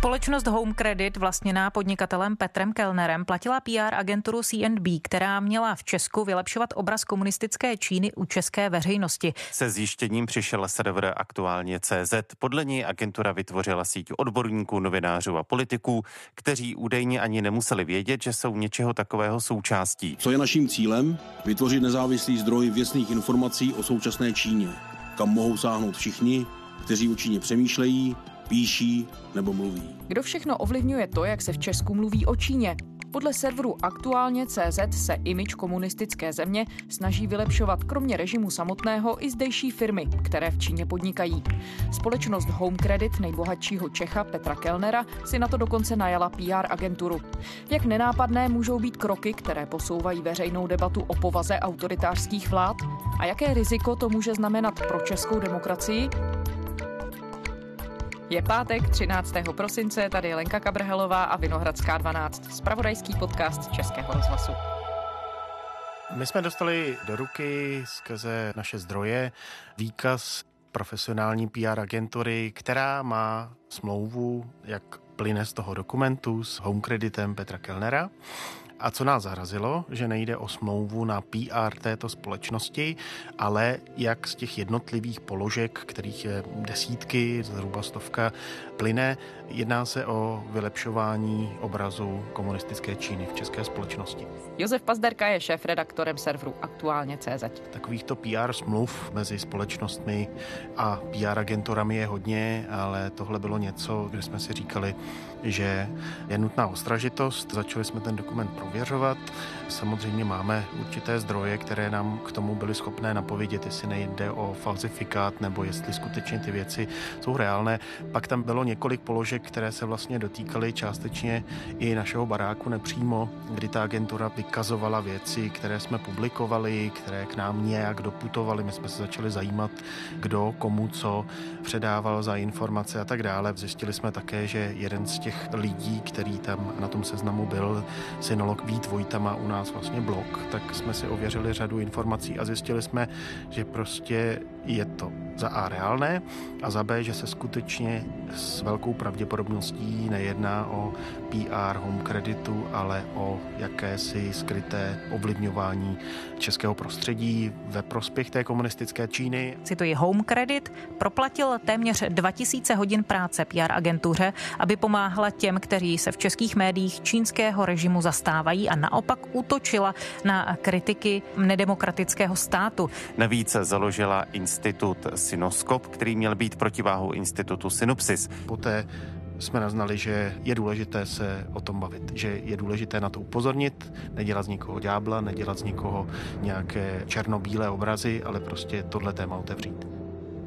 Společnost Home Credit, vlastněná podnikatelem Petrem Kellnerem, platila PR agenturu CNB, která měla v Česku vylepšovat obraz komunistické Číny u české veřejnosti. Se zjištěním přišel server aktuálně CZ. Podle něj agentura vytvořila síť odborníků, novinářů a politiků, kteří údajně ani nemuseli vědět, že jsou něčeho takového součástí. Co je naším cílem? Vytvořit nezávislý zdroj věcných informací o současné Číně, kam mohou sáhnout všichni, kteří o Číně přemýšlejí, píší nebo mluví. Kdo všechno ovlivňuje to, jak se v Česku mluví o Číně? Podle serveru aktuálně CZ se imič komunistické země snaží vylepšovat kromě režimu samotného i zdejší firmy, které v Číně podnikají. Společnost Home Credit nejbohatšího Čecha Petra Kellnera si na to dokonce najala PR agenturu. Jak nenápadné můžou být kroky, které posouvají veřejnou debatu o povaze autoritářských vlád? A jaké riziko to může znamenat pro českou demokracii? Je pátek 13. prosince, tady je Lenka Kabrhelová a Vinohradská 12, spravodajský podcast Českého rozhlasu. My jsme dostali do ruky skrze naše zdroje výkaz profesionální PR agentury, která má smlouvu, jak plyne z toho dokumentu s home creditem Petra Kellnera a co nás zarazilo, že nejde o smlouvu na PR této společnosti, ale jak z těch jednotlivých položek, kterých je desítky, zhruba stovka, plyne, jedná se o vylepšování obrazu komunistické Číny v české společnosti. Josef Pazderka je šéf-redaktorem serveru Aktuálně CZ. Takovýchto PR smluv mezi společnostmi a PR agenturami je hodně, ale tohle bylo něco, kde jsme si říkali, že je nutná ostražitost. Začali jsme ten dokument prověřovat. Samozřejmě máme určité zdroje, které nám k tomu byly schopné napovědět, jestli nejde o falzifikát nebo jestli skutečně ty věci jsou reálné. Pak tam bylo několik položek, které se vlastně dotýkaly částečně i našeho baráku nepřímo, kdy ta agentura vykazovala věci, které jsme publikovali, které k nám nějak doputovaly. My jsme se začali zajímat, kdo komu co předával za informace a tak dále. Zjistili jsme také, že jeden z těch lidí, který tam na tom seznamu byl, synolog Vít Vojta má u nás vlastně blog, tak jsme si ověřili řadu informací a zjistili jsme, že prostě je to za A reálné a za B, že se skutečně s velkou pravděpodobností nejedná o PR home kreditu, ale o jakési skryté ovlivňování českého prostředí ve prospěch té komunistické Číny. Cituji Home Credit, proplatil téměř 2000 hodin práce PR agentuře, aby pomáhala těm, kteří se v českých médiích čínského režimu zastávají a naopak útočila na kritiky nedemokratického státu. Navíc založila institut Synoskop, který měl být protiváhou institutu Synopsis. Poté jsme naznali, že je důležité se o tom bavit, že je důležité na to upozornit, nedělat z nikoho ďábla, nedělat z nikoho nějaké černobílé obrazy, ale prostě tohle téma otevřít.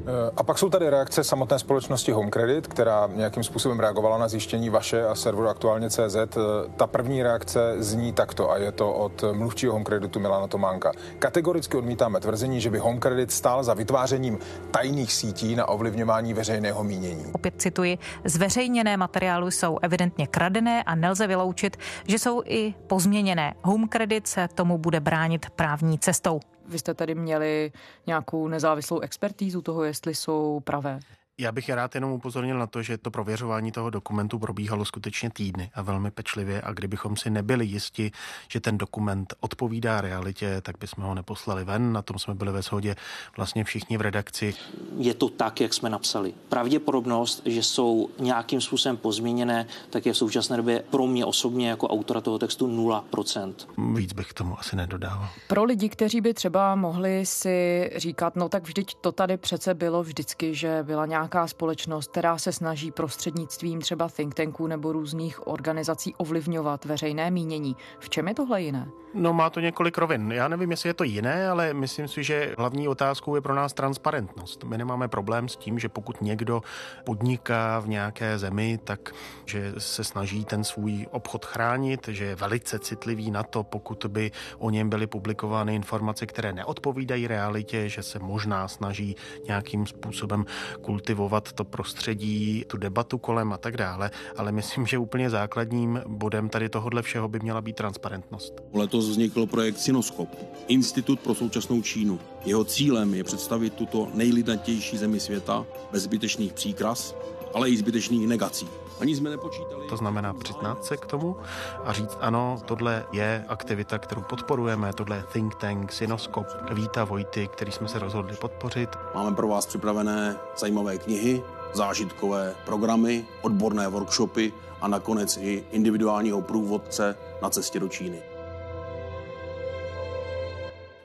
Eh, a pak jsou tady reakce samotné společnosti Home Credit, která nějakým způsobem reagovala na zjištění vaše a serveru aktuálně CZ. Eh, ta první reakce zní takto a je to od mluvčího Home Creditu Milana Tománka. Kategoricky odmítáme tvrzení, že by Home Credit stál za vytvářením tajných sítí na ovlivňování veřejného mínění. Opět cituji, zveřejněné materiály jsou evidentně kradené a nelze vyloučit, že jsou i pozměněné. Home Credit se tomu bude bránit právní cestou. Vy jste tady měli nějakou nezávislou expertízu toho, jestli jsou pravé? Já bych rád jenom upozornil na to, že to prověřování toho dokumentu probíhalo skutečně týdny a velmi pečlivě a kdybychom si nebyli jisti, že ten dokument odpovídá realitě, tak bychom ho neposlali ven. Na tom jsme byli ve shodě vlastně všichni v redakci. Je to tak, jak jsme napsali. Pravděpodobnost, že jsou nějakým způsobem pozměněné, tak je v současné době pro mě osobně jako autora toho textu 0%. Víc bych k tomu asi nedodával. Pro lidi, kteří by třeba mohli si říkat, no tak vždyť to tady přece bylo vždycky, že byla nějaká nějaká společnost, která se snaží prostřednictvím třeba think tanků nebo různých organizací ovlivňovat veřejné mínění. V čem je tohle jiné? No má to několik rovin. Já nevím, jestli je to jiné, ale myslím si, že hlavní otázkou je pro nás transparentnost. My nemáme problém s tím, že pokud někdo podniká v nějaké zemi, tak že se snaží ten svůj obchod chránit, že je velice citlivý na to, pokud by o něm byly publikovány informace, které neodpovídají realitě, že se možná snaží nějakým způsobem kultivovat kultivovat to prostředí, tu debatu kolem a tak dále, ale myslím, že úplně základním bodem tady tohohle všeho by měla být transparentnost. Letos vznikl projekt Sinoskop, Institut pro současnou Čínu. Jeho cílem je představit tuto nejlidnatější zemi světa bez zbytečných příkras ale i zbytečných negací. Ani jsme nepočítali. To znamená přiznat se k tomu a říct, ano, tohle je aktivita, kterou podporujeme, tohle je think tank, Sinoskop, Víta Vojty, který jsme se rozhodli podpořit. Máme pro vás připravené zajímavé knihy, zážitkové programy, odborné workshopy a nakonec i individuálního průvodce na cestě do Číny.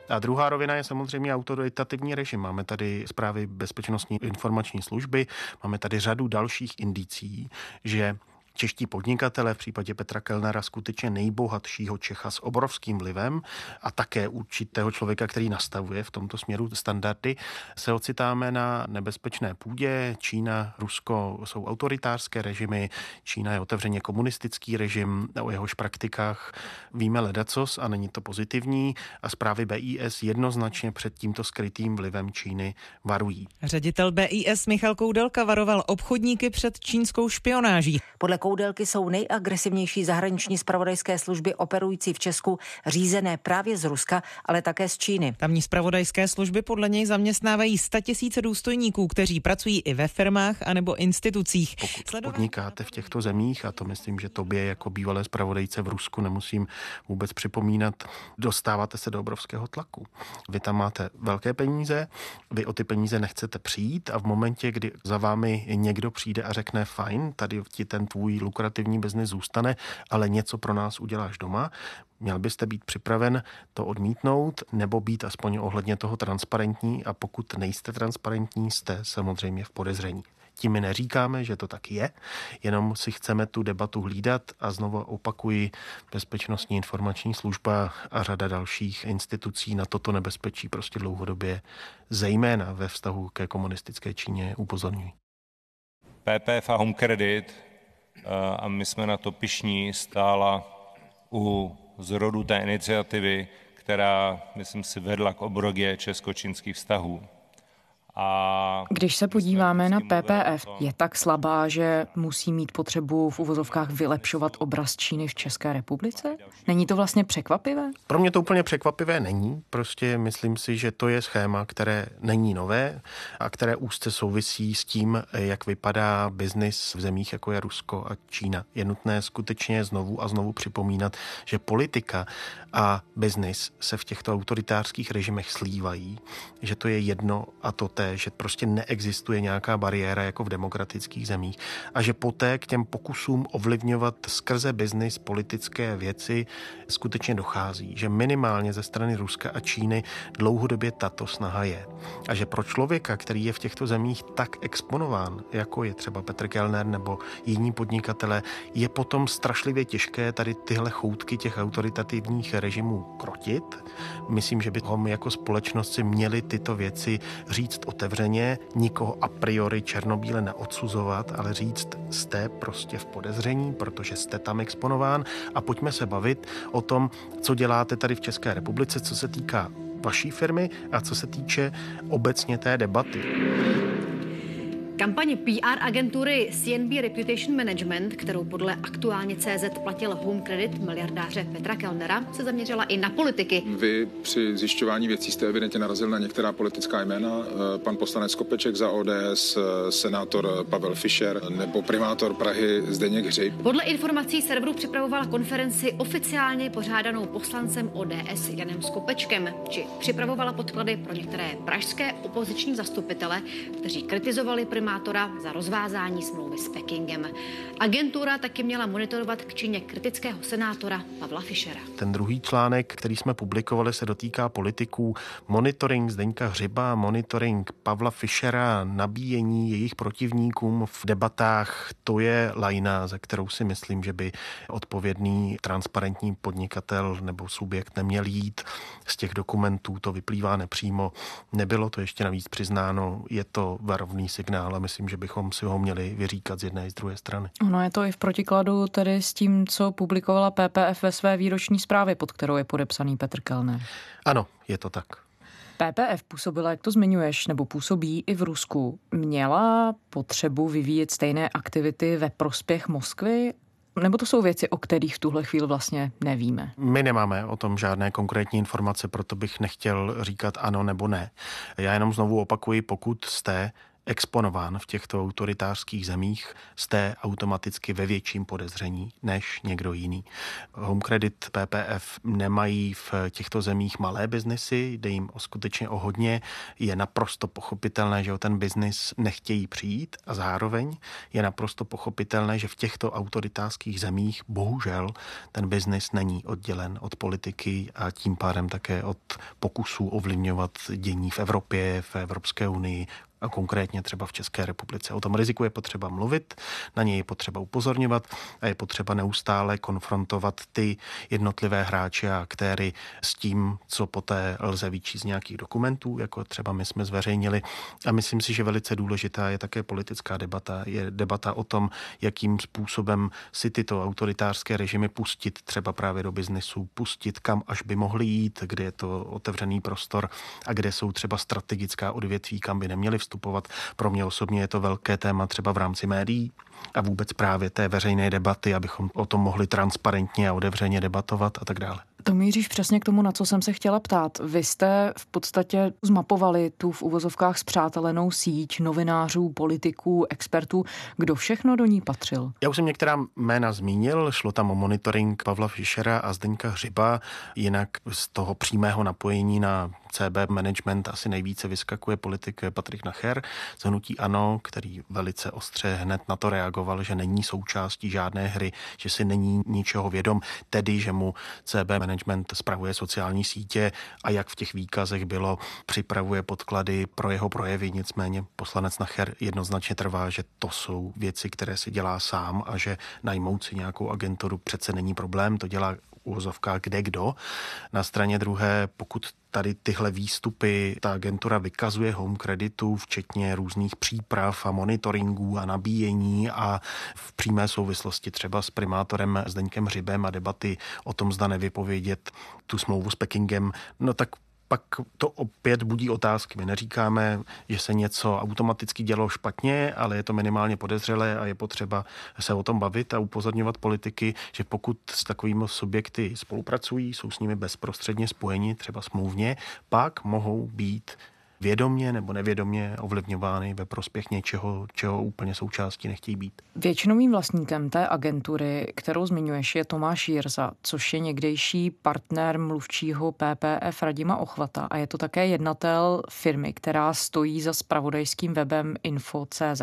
A druhá rovina je samozřejmě autoritativní režim. Máme tady zprávy bezpečnostní informační služby, máme tady řadu dalších indicí, že čeští podnikatele, v případě Petra Kellnera skutečně nejbohatšího Čecha s obrovským vlivem a také určitého člověka, který nastavuje v tomto směru standardy, se ocitáme na nebezpečné půdě. Čína, Rusko jsou autoritářské režimy, Čína je otevřeně komunistický režim, o jehož praktikách víme ledacos a není to pozitivní a zprávy BIS jednoznačně před tímto skrytým vlivem Číny varují. Ředitel BIS Michal Koudelka varoval obchodníky před čínskou špionáží. Podle Koudelky jsou nejagresivnější zahraniční spravodajské služby operující v Česku, řízené právě z Ruska, ale také z Číny. Tamní spravodajské služby podle něj zaměstnávají tisíce důstojníků, kteří pracují i ve firmách anebo institucích. Pokud Sledovat... podnikáte v těchto zemích, a to myslím, že tobě jako bývalé spravodajce v Rusku nemusím vůbec připomínat, dostáváte se do obrovského tlaku. Vy tam máte velké peníze, vy o ty peníze nechcete přijít a v momentě, kdy za vámi někdo přijde a řekne fajn, tady ti ten tvůj lukrativní biznis zůstane, ale něco pro nás uděláš doma. Měl byste být připraven to odmítnout nebo být aspoň ohledně toho transparentní a pokud nejste transparentní, jste samozřejmě v podezření. Tím my neříkáme, že to tak je, jenom si chceme tu debatu hlídat a znovu opakuji, Bezpečnostní informační služba a řada dalších institucí na toto nebezpečí prostě dlouhodobě, zejména ve vztahu ke komunistické Číně, upozorňují. PPF a Home Credit a my jsme na to pišní, stála u zrodu té iniciativy, která, myslím si, vedla k obrodě česko-čínských vztahů. A Když se podíváme na PPF, je tak slabá, že musí mít potřebu v uvozovkách vylepšovat obraz Číny v České republice? Není to vlastně překvapivé? Pro mě to úplně překvapivé není. Prostě myslím si, že to je schéma, které není nové a které úzce souvisí s tím, jak vypadá biznis v zemích, jako je Rusko a Čína. Je nutné skutečně znovu a znovu připomínat, že politika a biznis se v těchto autoritářských režimech slívají, že to je jedno a to té že prostě neexistuje nějaká bariéra jako v demokratických zemích a že poté k těm pokusům ovlivňovat skrze biznis politické věci skutečně dochází, že minimálně ze strany Ruska a Číny dlouhodobě tato snaha je. A že pro člověka, který je v těchto zemích tak exponován, jako je třeba Petr Kellner nebo jiní podnikatele, je potom strašlivě těžké tady tyhle choutky těch autoritativních režimů krotit. Myslím, že bychom jako společnost si měli tyto věci říct otevřeně, nikoho a priori černobíle neodsuzovat, ale říct, jste prostě v podezření, protože jste tam exponován a pojďme se bavit o tom, co děláte tady v České republice, co se týká vaší firmy a co se týče obecně té debaty. Kampaně PR agentury CNB Reputation Management, kterou podle aktuálně CZ platil Home Credit miliardáře Petra Kellnera, se zaměřila i na politiky. Vy při zjišťování věcí jste evidentně narazil na některá politická jména. Eh, pan poslanec Kopeček za ODS, eh, senátor Pavel Fischer nebo primátor Prahy Zdeněk Hřib. Podle informací serveru připravovala konferenci oficiálně pořádanou poslancem ODS Janem Skopečkem, či připravovala podklady pro některé pražské opoziční zastupitele, kteří kritizovali primátora primátora za rozvázání smlouvy s Pekingem. Agentura taky měla monitorovat k Číně kritického senátora Pavla Fischera. Ten druhý článek, který jsme publikovali, se dotýká politiků. Monitoring Zdeňka Hřiba, monitoring Pavla Fischera, nabíjení jejich protivníkům v debatách, to je lajna, ze kterou si myslím, že by odpovědný transparentní podnikatel nebo subjekt neměl jít. Z těch dokumentů to vyplývá nepřímo. Nebylo to ještě navíc přiznáno, je to varovný signál a myslím, že bychom si ho měli vyříkat z jedné i z druhé strany. Ono je to i v protikladu tedy s tím, co publikovala PPF ve své výroční zprávě, pod kterou je podepsaný Petr Kellner. Ano, je to tak. PPF působila, jak to zmiňuješ, nebo působí i v Rusku. Měla potřebu vyvíjet stejné aktivity ve prospěch Moskvy nebo to jsou věci, o kterých v tuhle chvíli vlastně nevíme? My nemáme o tom žádné konkrétní informace, proto bych nechtěl říkat ano nebo ne. Já jenom znovu opakuji, pokud jste exponován v těchto autoritářských zemích, jste automaticky ve větším podezření než někdo jiný. Home Credit PPF nemají v těchto zemích malé biznesy, jde jim o skutečně o hodně. Je naprosto pochopitelné, že o ten biznis nechtějí přijít a zároveň je naprosto pochopitelné, že v těchto autoritářských zemích bohužel ten biznis není oddělen od politiky a tím pádem také od pokusů ovlivňovat dění v Evropě, v Evropské unii, a konkrétně třeba v České republice. O tom riziku je potřeba mluvit, na něj je potřeba upozorňovat a je potřeba neustále konfrontovat ty jednotlivé hráče a aktéry s tím, co poté lze vyčíst z nějakých dokumentů, jako třeba my jsme zveřejnili. A myslím si, že velice důležitá je také politická debata. Je debata o tom, jakým způsobem si tyto autoritářské režimy pustit třeba právě do biznesu, pustit kam až by mohli jít, kde je to otevřený prostor a kde jsou třeba strategická odvětví, kam by neměli. Pro mě osobně. Je to velké téma třeba v rámci médií a vůbec právě té veřejné debaty, abychom o tom mohli transparentně a otevřeně debatovat a tak dále. To míříš přesně k tomu, na co jsem se chtěla ptát. Vy jste v podstatě zmapovali tu v uvozovkách zpřátelenou síť novinářů, politiků, expertů. Kdo všechno do ní patřil? Já už jsem některá jména zmínil, šlo tam o monitoring Pavla Fischera a Zdeňka Hřiba, jinak z toho přímého napojení na CB management asi nejvíce vyskakuje politik Patrik Nacher z Hnutí Ano, který velice ostře hned na to reagoval, že není součástí žádné hry, že si není ničeho vědom, tedy že mu CB management spravuje sociální sítě a jak v těch výkazech bylo, připravuje podklady pro jeho projevy, nicméně poslanec Nacher jednoznačně trvá, že to jsou věci, které si dělá sám a že najmout si nějakou agenturu přece není problém, to dělá úvozovkách kde kdo. Na straně druhé, pokud tady tyhle výstupy ta agentura vykazuje home kreditu, včetně různých příprav a monitoringů a nabíjení a v přímé souvislosti třeba s primátorem Zdeňkem Hřibem a debaty o tom, zda nevypovědět tu smlouvu s Pekingem, no tak pak to opět budí otázky. My neříkáme, že se něco automaticky dělo špatně, ale je to minimálně podezřelé a je potřeba se o tom bavit a upozorňovat politiky, že pokud s takovými subjekty spolupracují, jsou s nimi bezprostředně spojeni, třeba smluvně, pak mohou být vědomně nebo nevědomně ovlivňovány ve prospěch něčeho, čeho úplně součástí nechtějí být. Většinovým vlastníkem té agentury, kterou zmiňuješ, je Tomáš Jirza, což je někdejší partner mluvčího PPF Radima Ochvata a je to také jednatel firmy, která stojí za spravodajským webem info.cz.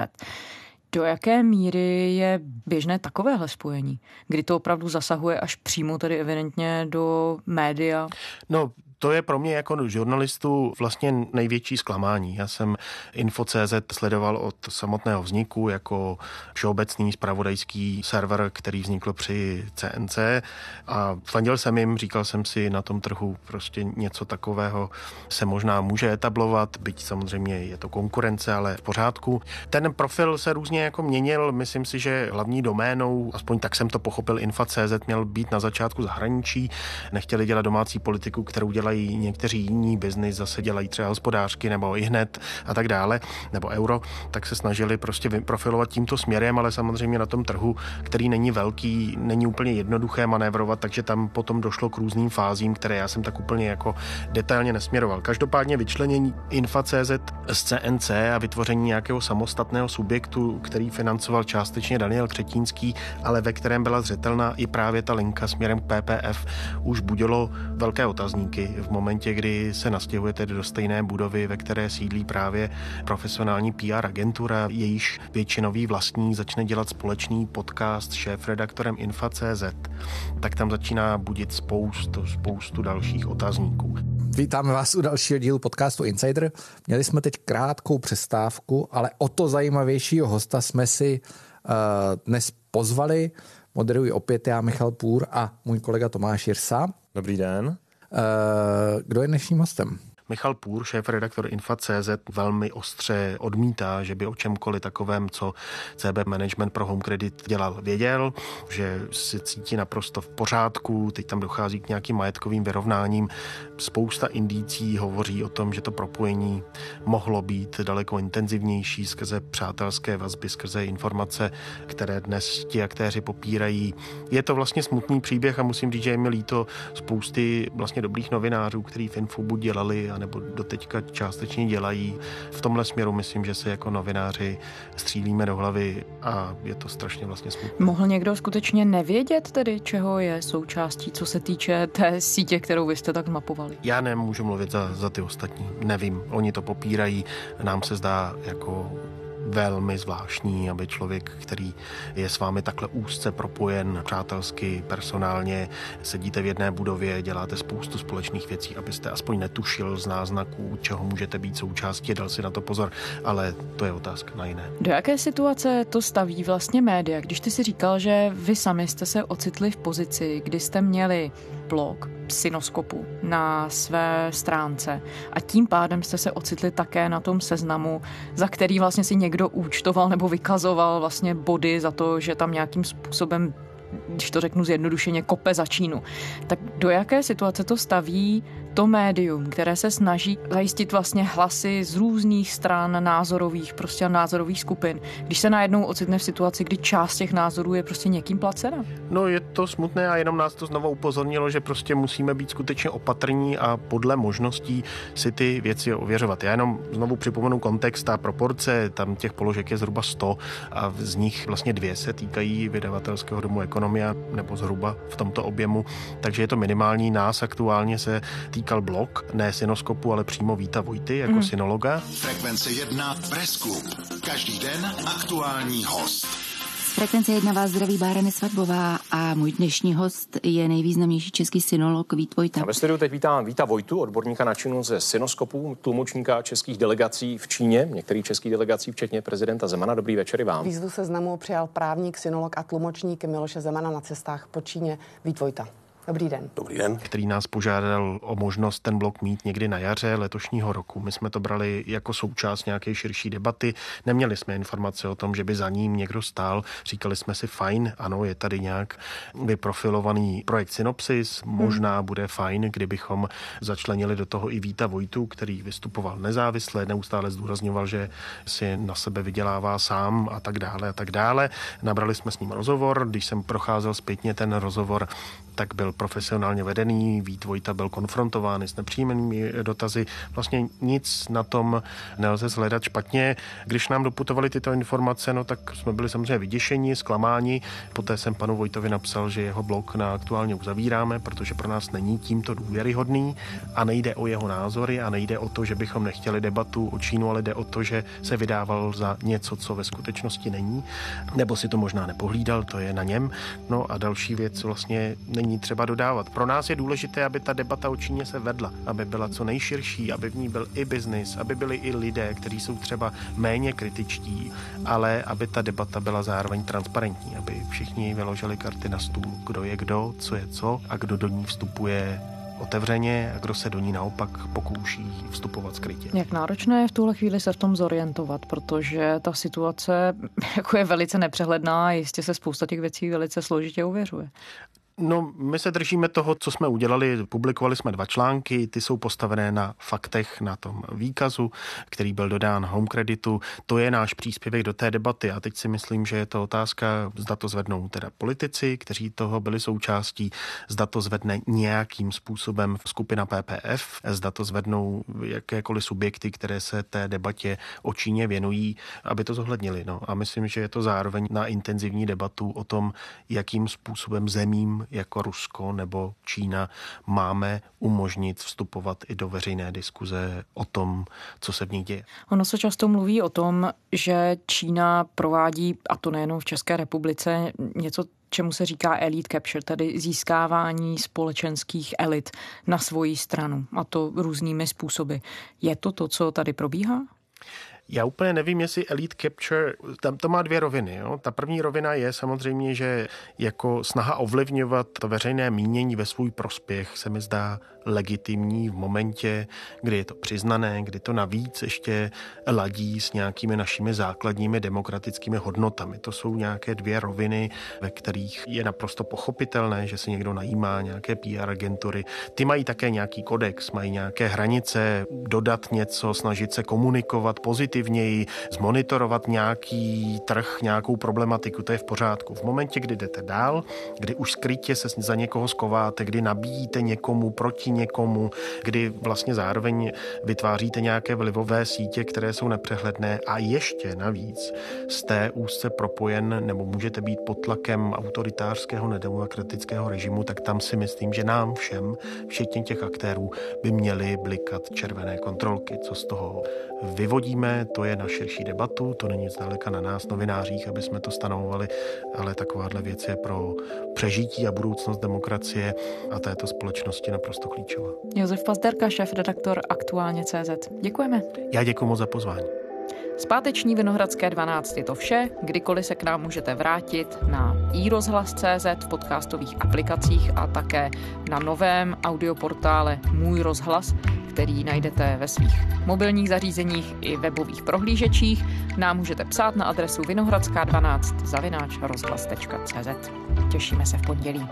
Do jaké míry je běžné takovéhle spojení, kdy to opravdu zasahuje až přímo tedy evidentně do média? No, to je pro mě jako žurnalistu vlastně největší zklamání. Já jsem Info.cz sledoval od samotného vzniku jako všeobecný spravodajský server, který vznikl při CNC a fandil jsem jim, říkal jsem si na tom trhu prostě něco takového se možná může etablovat, byť samozřejmě je to konkurence, ale v pořádku. Ten profil se různě jako měnil, myslím si, že hlavní doménou, aspoň tak jsem to pochopil, Info.cz měl být na začátku zahraničí, nechtěli dělat domácí politiku, kterou dělají dělají někteří jiní biznis, zase dělají třeba hospodářky nebo i hned a tak dále, nebo euro, tak se snažili prostě profilovat tímto směrem, ale samozřejmě na tom trhu, který není velký, není úplně jednoduché manévrovat, takže tam potom došlo k různým fázím, které já jsem tak úplně jako detailně nesměroval. Každopádně vyčlenění Infa.cz z CNC a vytvoření nějakého samostatného subjektu, který financoval částečně Daniel Křetínský, ale ve kterém byla zřetelná i právě ta linka směrem k PPF, už budilo velké otazníky v momentě, kdy se nastěhujete do stejné budovy, ve které sídlí právě profesionální PR agentura, jejíž většinový vlastní začne dělat společný podcast s šéf-redaktorem Infa.cz, tak tam začíná budit spoustu, spoustu dalších otazníků. Vítáme vás u dalšího dílu podcastu Insider. Měli jsme teď krátkou přestávku, ale o to zajímavějšího hosta jsme si uh, dnes pozvali. Moderuji opět já, Michal Půr a můj kolega Tomáš Jirsa. Dobrý den. Eh, kdo je dnešním hostem? Michal Půr, šéf-redaktor Infa.cz, velmi ostře odmítá, že by o čemkoliv takovém, co CB Management pro Home Credit dělal, věděl, že se cítí naprosto v pořádku, teď tam dochází k nějakým majetkovým vyrovnáním. Spousta indicí hovoří o tom, že to propojení mohlo být daleko intenzivnější skrze přátelské vazby, skrze informace, které dnes ti aktéři popírají. Je to vlastně smutný příběh a musím říct, že je mi líto spousty vlastně dobrých novinářů, kteří v Infobu dělali anebo doteďka částečně dělají. V tomhle směru myslím, že se jako novináři střílíme do hlavy a je to strašně vlastně smutné. Mohl někdo skutečně nevědět tedy, čeho je součástí, co se týče té sítě, kterou vy jste tak mapovali? Já nemůžu mluvit za, za ty ostatní. Nevím, oni to popírají. Nám se zdá jako velmi zvláštní, aby člověk, který je s vámi takhle úzce propojen přátelsky, personálně, sedíte v jedné budově, děláte spoustu společných věcí, abyste aspoň netušil z náznaků, čeho můžete být součástí, dal si na to pozor, ale to je otázka na jiné. Do jaké situace to staví vlastně média? Když ty si říkal, že vy sami jste se ocitli v pozici, kdy jste měli blog Synoskopu na své stránce a tím pádem jste se ocitli také na tom seznamu, za který vlastně si někdo účtoval nebo vykazoval vlastně body za to, že tam nějakým způsobem když to řeknu zjednodušeně, kope za Čínu. Tak do jaké situace to staví to médium, které se snaží zajistit vlastně hlasy z různých stran názorových, prostě názorových skupin, když se najednou ocitne v situaci, kdy část těch názorů je prostě někým placena? No je to smutné a jenom nás to znova upozornilo, že prostě musíme být skutečně opatrní a podle možností si ty věci ověřovat. Já jenom znovu připomenu kontext a proporce, tam těch položek je zhruba 100 a z nich vlastně dvě se týkají vydavatelského domu Ekonomia, nebo zhruba v tomto objemu, takže je to minimální. Nás aktuálně se týká říkal blog, ne synoskopu, ale přímo Víta Vojty jako mm. synologa. Frekvence 1 Press Club. Každý den aktuální host. Frekvence 1 vás zdraví Báreny Svatbová a můj dnešní host je nejvýznamnější český synolog Vít Vojta. A ve studiu teď vítám Víta Vojtu, odborníka na činu ze synoskopu, tlumočníka českých delegací v Číně, některých českých delegací, včetně prezidenta Zemana. Dobrý večer i vám. Výzvu seznamu přijal právník, synolog a tlumočník Miloše Zemana na cestách po Číně. Vít Vojta. Dobrý den. Dobrý den. Který nás požádal o možnost ten blok mít někdy na jaře letošního roku. My jsme to brali jako součást nějaké širší debaty. Neměli jsme informace o tom, že by za ním někdo stál. Říkali jsme si, fajn, ano, je tady nějak vyprofilovaný projekt Synopsis. Hmm. Možná hmm. bude fajn, kdybychom začlenili do toho i Víta Vojtu, který vystupoval nezávisle, neustále zdůrazňoval, že si na sebe vydělává sám a tak dále a tak dále. Nabrali jsme s ním rozhovor. Když jsem procházel zpětně ten rozhovor, tak byl profesionálně vedený, Vít Vojta byl konfrontován s nepříjemnými dotazy. Vlastně nic na tom nelze zhledat špatně. Když nám doputovaly tyto informace, no tak jsme byli samozřejmě vyděšeni, zklamáni. Poté jsem panu Vojtovi napsal, že jeho blog na aktuálně uzavíráme, protože pro nás není tímto důvěryhodný a nejde o jeho názory a nejde o to, že bychom nechtěli debatu o Čínu, ale jde o to, že se vydával za něco, co ve skutečnosti není, nebo si to možná nepohlídal, to je na něm. No a další věc vlastně není třeba dodávat. Pro nás je důležité, aby ta debata o Číně se vedla, aby byla co nejširší, aby v ní byl i biznis, aby byli i lidé, kteří jsou třeba méně kritičtí, ale aby ta debata byla zároveň transparentní, aby všichni vyložili karty na stůl, kdo je kdo, co je co a kdo do ní vstupuje otevřeně a kdo se do ní naopak pokouší vstupovat skrytě. Jak náročné je v tuhle chvíli se v tom zorientovat, protože ta situace jako je velice nepřehledná a jistě se spousta těch věcí velice složitě uvěřuje. No, my se držíme toho, co jsme udělali. Publikovali jsme dva články, ty jsou postavené na faktech, na tom výkazu, který byl dodán home creditu. To je náš příspěvek do té debaty a teď si myslím, že je to otázka, zda to zvednou teda politici, kteří toho byli součástí, zda to zvedne nějakým způsobem skupina PPF, zda to zvednou jakékoliv subjekty, které se té debatě o Číně věnují, aby to zohlednili. No. A myslím, že je to zároveň na intenzivní debatu o tom, jakým způsobem zemím jako Rusko nebo Čína máme umožnit vstupovat i do veřejné diskuze o tom, co se v ní děje. Ono se často mluví o tom, že Čína provádí, a to nejenom v České republice, něco, čemu se říká elite capture, tedy získávání společenských elit na svoji stranu, a to různými způsoby. Je to to, co tady probíhá? Já úplně nevím, jestli Elite Capture, tam to má dvě roviny. Jo? Ta první rovina je samozřejmě, že jako snaha ovlivňovat to veřejné mínění ve svůj prospěch se mi zdá legitimní v momentě, kdy je to přiznané, kdy to navíc ještě ladí s nějakými našimi základními demokratickými hodnotami. To jsou nějaké dvě roviny, ve kterých je naprosto pochopitelné, že se někdo najímá nějaké PR agentury. Ty mají také nějaký kodex, mají nějaké hranice, dodat něco, snažit se komunikovat pozitivně pozitivněji, zmonitorovat nějaký trh, nějakou problematiku, to je v pořádku. V momentě, kdy jdete dál, kdy už skrytě se za někoho skováte, kdy nabíjíte někomu proti někomu, kdy vlastně zároveň vytváříte nějaké vlivové sítě, které jsou nepřehledné a ještě navíc jste úzce propojen nebo můžete být pod tlakem autoritářského nedemokratického režimu, tak tam si myslím, že nám všem, včetně těch aktérů, by měly blikat červené kontrolky. Co z toho vyvodíme, to je na širší debatu, to není zdaleka na nás, novinářích, aby jsme to stanovovali, ale takováhle věc je pro přežití a budoucnost demokracie a této společnosti naprosto klíčová. Josef Pazderka, šéf redaktor Aktuálně CZ. Děkujeme. Já děkuji moc za pozvání. Zpáteční Vinohradské 12 je to vše. Kdykoliv se k nám můžete vrátit na iRozhlas.cz v podcastových aplikacích a také na novém audioportále Můj rozhlas, který najdete ve svých mobilních zařízeních i webových prohlížečích. Nám můžete psát na adresu vinohradská12 zavináč rozhlas.cz. Těšíme se v pondělí.